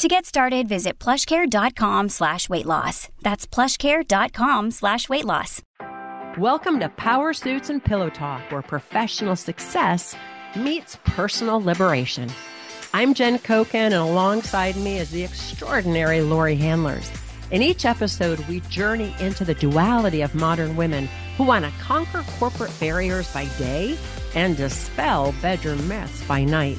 To get started, visit plushcare.com slash weight loss. That's plushcare.com slash weight loss. Welcome to Power Suits and Pillow Talk, where professional success meets personal liberation. I'm Jen Koken, and alongside me is the extraordinary Laurie Handlers. In each episode, we journey into the duality of modern women who want to conquer corporate barriers by day and dispel bedroom myths by night.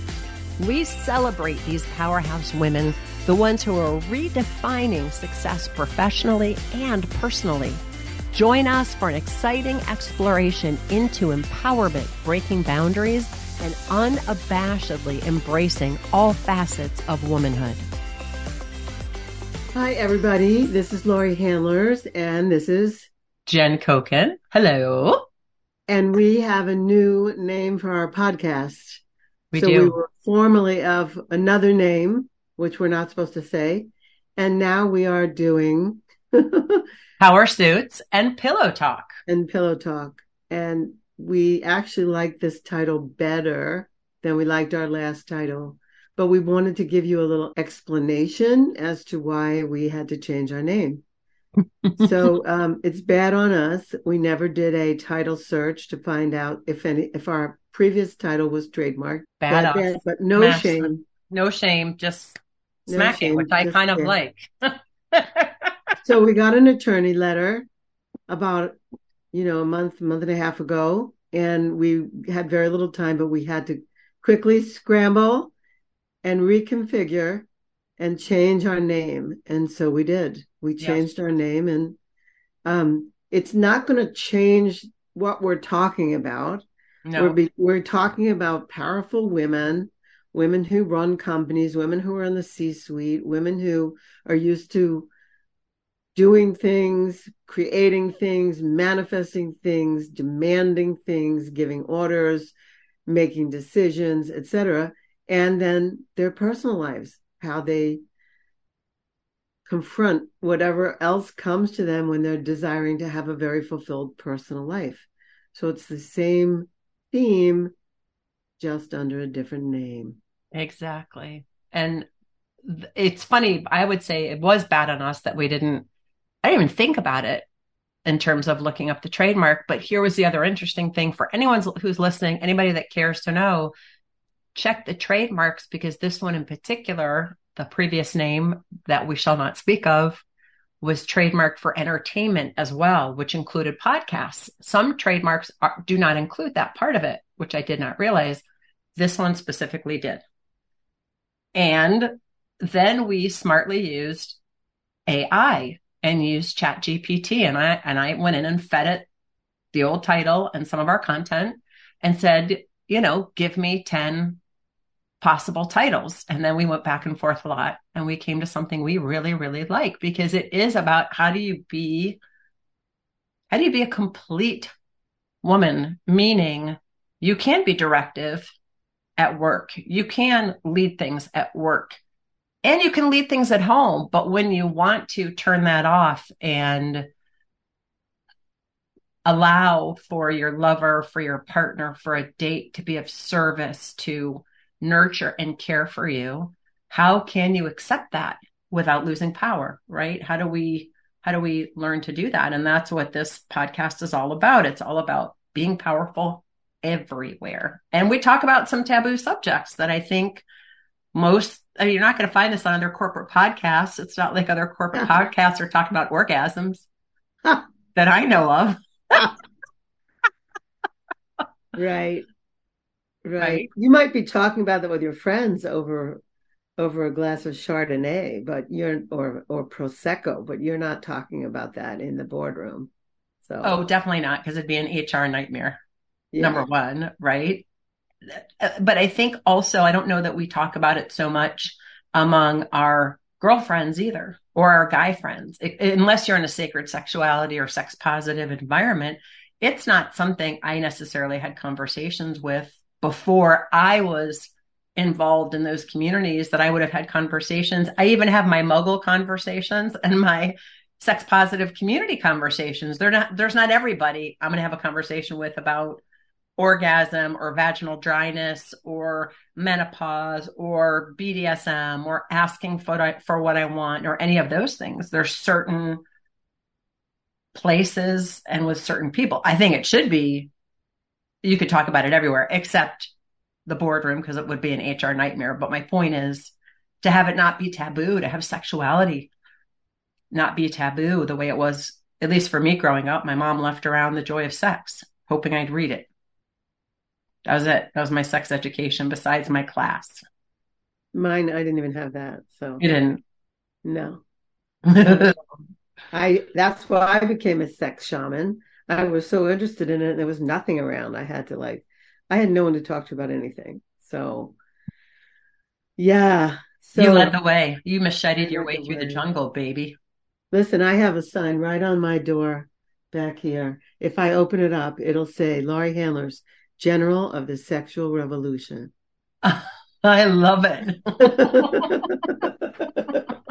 We celebrate these powerhouse women, the ones who are redefining success professionally and personally. Join us for an exciting exploration into empowerment, breaking boundaries, and unabashedly embracing all facets of womanhood. Hi, everybody. This is Laurie Handlers, and this is Jen Koken. Hello. And we have a new name for our podcast. We so do. we were formerly of another name, which we're not supposed to say. And now we are doing Power Suits and Pillow Talk. and Pillow Talk. And we actually like this title better than we liked our last title. But we wanted to give you a little explanation as to why we had to change our name. so um, it's bad on us. We never did a title search to find out if any if our previous title was trademarked. Bad but, us. but no shame. No shame, just No smacking, shame, which I kind of like. So we got an attorney letter about you know a month, month and a half ago, and we had very little time, but we had to quickly scramble and reconfigure and change our name. And so we did. We Yes. changed our name, and um, it's not going to change what we're talking about. no. We're be, we're talking about powerful women, women who run companies, women who are in the C-suite, women who are used to doing things, creating things, manifesting things, demanding things, giving orders, making decisions, etc. And then their personal lives, how they confront whatever else comes to them when they're desiring to have a very fulfilled personal life. So it's the same theme, just under a different name. Exactly. And it's funny, I would say it was bad on us that we didn't, I didn't even think about it in terms of looking up the trademark. But here was the other interesting thing for anyone who's listening, anybody that cares to know, check the trademarks because this one in particular, the previous name that we shall not speak of, was trademarked for entertainment as well, which included podcasts. Some trademarks are, do not include that part of it, which I did not realize. This one specifically did. And then we smartly used AI and used ChatGPT. And I and I went in and fed it the old title and some of our content and said, you know, give me 10 possible titles. And then we went back and forth a lot and we came to something we really, really like because it is about how do you be how do you be a complete woman, meaning you can be directive at work. You can lead things at work and you can lead things at home. But when you want to turn that off and allow for your lover, for your partner, for a date to be of service, to nurture and care for you, how can you accept that without losing power, right? How do we how do we learn to do that? And that's what this podcast is all about. It's all about being powerful everywhere. And we talk about some taboo subjects that I think most I mean, you're not going to find this on other corporate podcasts. It's not like other corporate podcasts are talking about orgasms Huh. that I know of. Right. Right. Right. You might be talking about that with your friends over over a glass of Chardonnay, but you're or or prosecco, but you're not talking about that in the boardroom. So Oh, definitely not, because it'd be an HR nightmare. Yeah. number one, right? Uh, But I think also, I don't know that we talk about it so much among our girlfriends either. or our guy friends. It, unless you're in a sacred sexuality or sex positive environment, it's not something I necessarily had conversations with before I was involved in those communities that I would have had conversations. I even have my muggle conversations and my sex positive community conversations. They're not, there's not everybody I'm going to have a conversation with about orgasm or vaginal dryness or menopause or BDSM or asking for, for what I want or any of those things. There's certain places and with certain people. I think it should be, you could talk about it everywhere except the boardroom because it would be an HR nightmare. But my point is to have it not be taboo, to have sexuality not be taboo the way it was, at least for me growing up. My mom left around the joy of sex, hoping I'd read it. That was it. That was my sex education besides my class. Mine, I didn't even have that. So you didn't? No. I that's why I became a sex shaman. I was so interested in it. There was nothing around. I had to like, I had no one to talk to about anything. So, yeah. So you led the way. You macheted your way the through way. the jungle, baby. Listen, I have a sign right on my door back here. If I open it up, it'll say Laurie Handlers, General of the Sexual Revolution. I love it.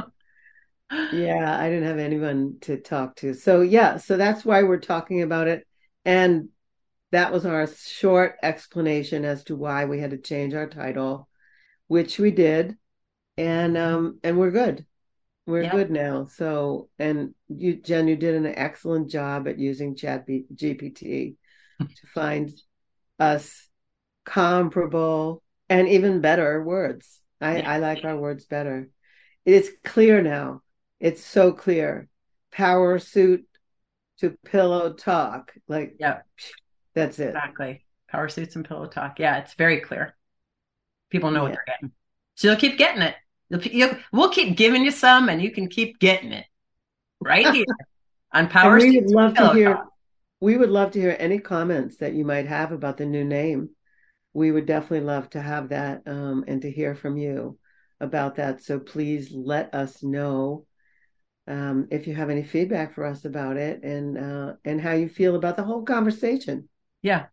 yeah, I didn't have anyone to talk to. So, yeah, so that's why we're talking about it. And that was our short explanation as to why we had to change our title, which we did. And um and we're good. We're yep. good now. So, and you, Jen, you did an excellent job at using Chat B- GPT to find us comparable and even better words. I, yeah. I like our words better. It's clear now. It's so clear. Power suit to pillow talk. Like, yeah, that's it. Exactly. Power suits and pillow talk. Yeah, it's very clear. People know yeah. what they're getting. So you'll keep getting it. You'll, you'll, we'll keep giving you some and you can keep getting it right here on Power we would love to hear. Talk. We would love to hear any comments that you might have about the new name. We would definitely love to have that um, and to hear from you about that. So please let us know um, if you have any feedback for us about it and uh, and how you feel about the whole conversation. Yeah,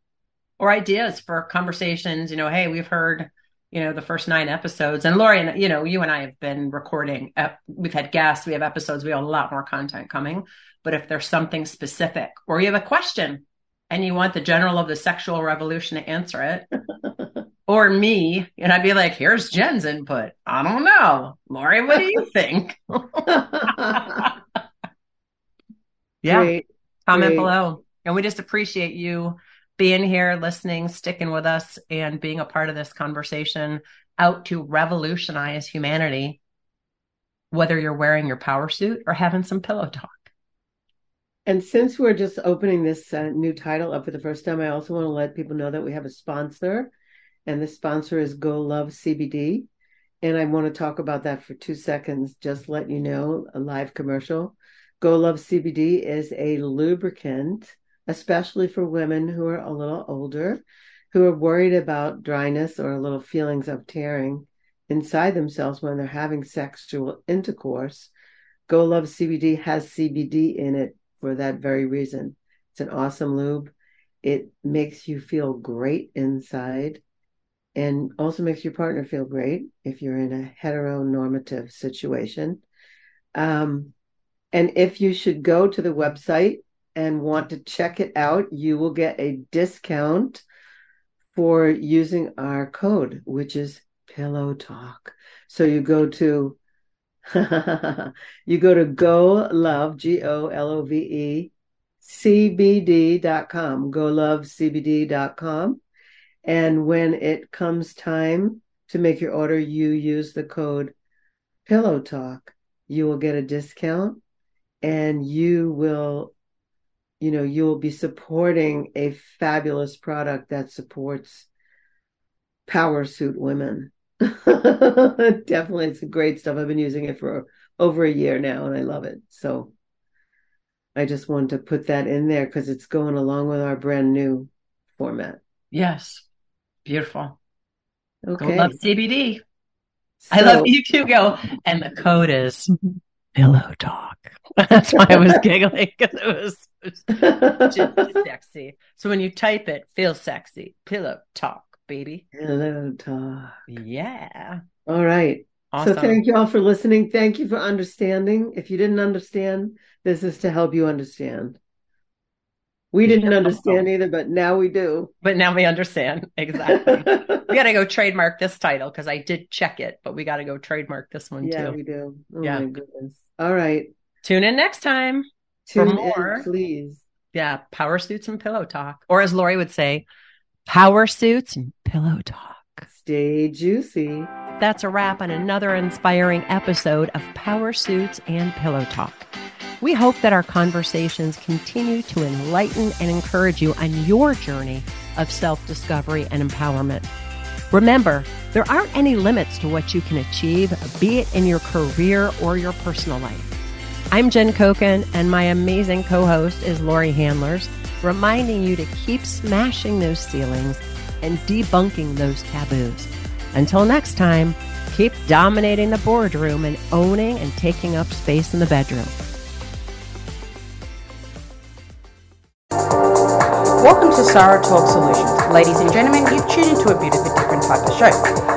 or ideas for conversations. You know, hey, we've heard you know the first nine episodes, and Laurie and you know you and I have been recording. Uh, we've had guests, we have episodes, we have a lot more content coming. But if there's something specific, or you have a question, and you want the general of the sexual revolution to answer it. or me, and I'd be like, here's Jen's input. I don't know. Laurie, what do you think? yeah. Great. Comment Great. below. And we just appreciate you being here, listening, sticking with us, and being a part of this conversation out to revolutionize humanity, whether you're wearing your power suit or having some pillow talk. And since we're just opening this uh, new title up for the first time, I also want to let people know that we have a sponsor and the sponsor is Go Love CBD. And I want to talk about that for two seconds, just let you know a live commercial. Go Love CBD is a lubricant, especially for women who are a little older, who are worried about dryness or little feelings of tearing inside themselves when they're having sexual intercourse. Go Love CBD has CBD in it for that very reason. It's an awesome lube. It makes you feel great inside and also makes your partner feel great if you're in a heteronormative situation. Um, and if you should go to the website and want to check it out, you will get a discount for using our code, which is Pillow Talk. So you go to you go to go love g o l o v e cbd.com go love cbd.com and when it comes time to make your order, you use the code Pillow Talk. You will get a discount and you will, you know, you will be supporting a fabulous product that supports power suit women. Definitely, it's great stuff. I've been using it for over a year now and I love it. So I just wanted to put that in there because it's going along with our brand new format. Yes. Beautiful. Okay. I love CBD. So, I love you too, go. And the code is pillow talk. That's why I was giggling because it was, it was just sexy. So when you type it, feel sexy. Pillow talk, baby. Pillow talk. Yeah. All right. Awesome. So thank you all for listening. Thank you for understanding. If you didn't understand, this is to help you understand. We didn't understand either, but now we do. But now we understand. Exactly. we got to go trademark this title because I did check it, but we got to go trademark this one yeah, too. we do. Oh Yeah. my goodness. All right. Tune in next time. For Tune more. in, please. Yeah. Power suits and pillow talk. Or as Laurie would say, power suits and pillow talk. Stay juicy. That's a wrap on another inspiring episode of Power Suits and Pillow Talk. We hope that our conversations continue to enlighten and encourage you on your journey of self discovery and empowerment. Remember, there aren't any limits to what you can achieve, be it in your career or your personal life. I'm Jen Koken, and my amazing co host is Laurie Handlers, reminding you to keep smashing those ceilings and debunking those taboos. Until next time, keep dominating the boardroom and owning and taking up space in the bedroom. Welcome to Sarah Talk Solutions. Ladies and gentlemen, you've tuned into a bit of a different type of show.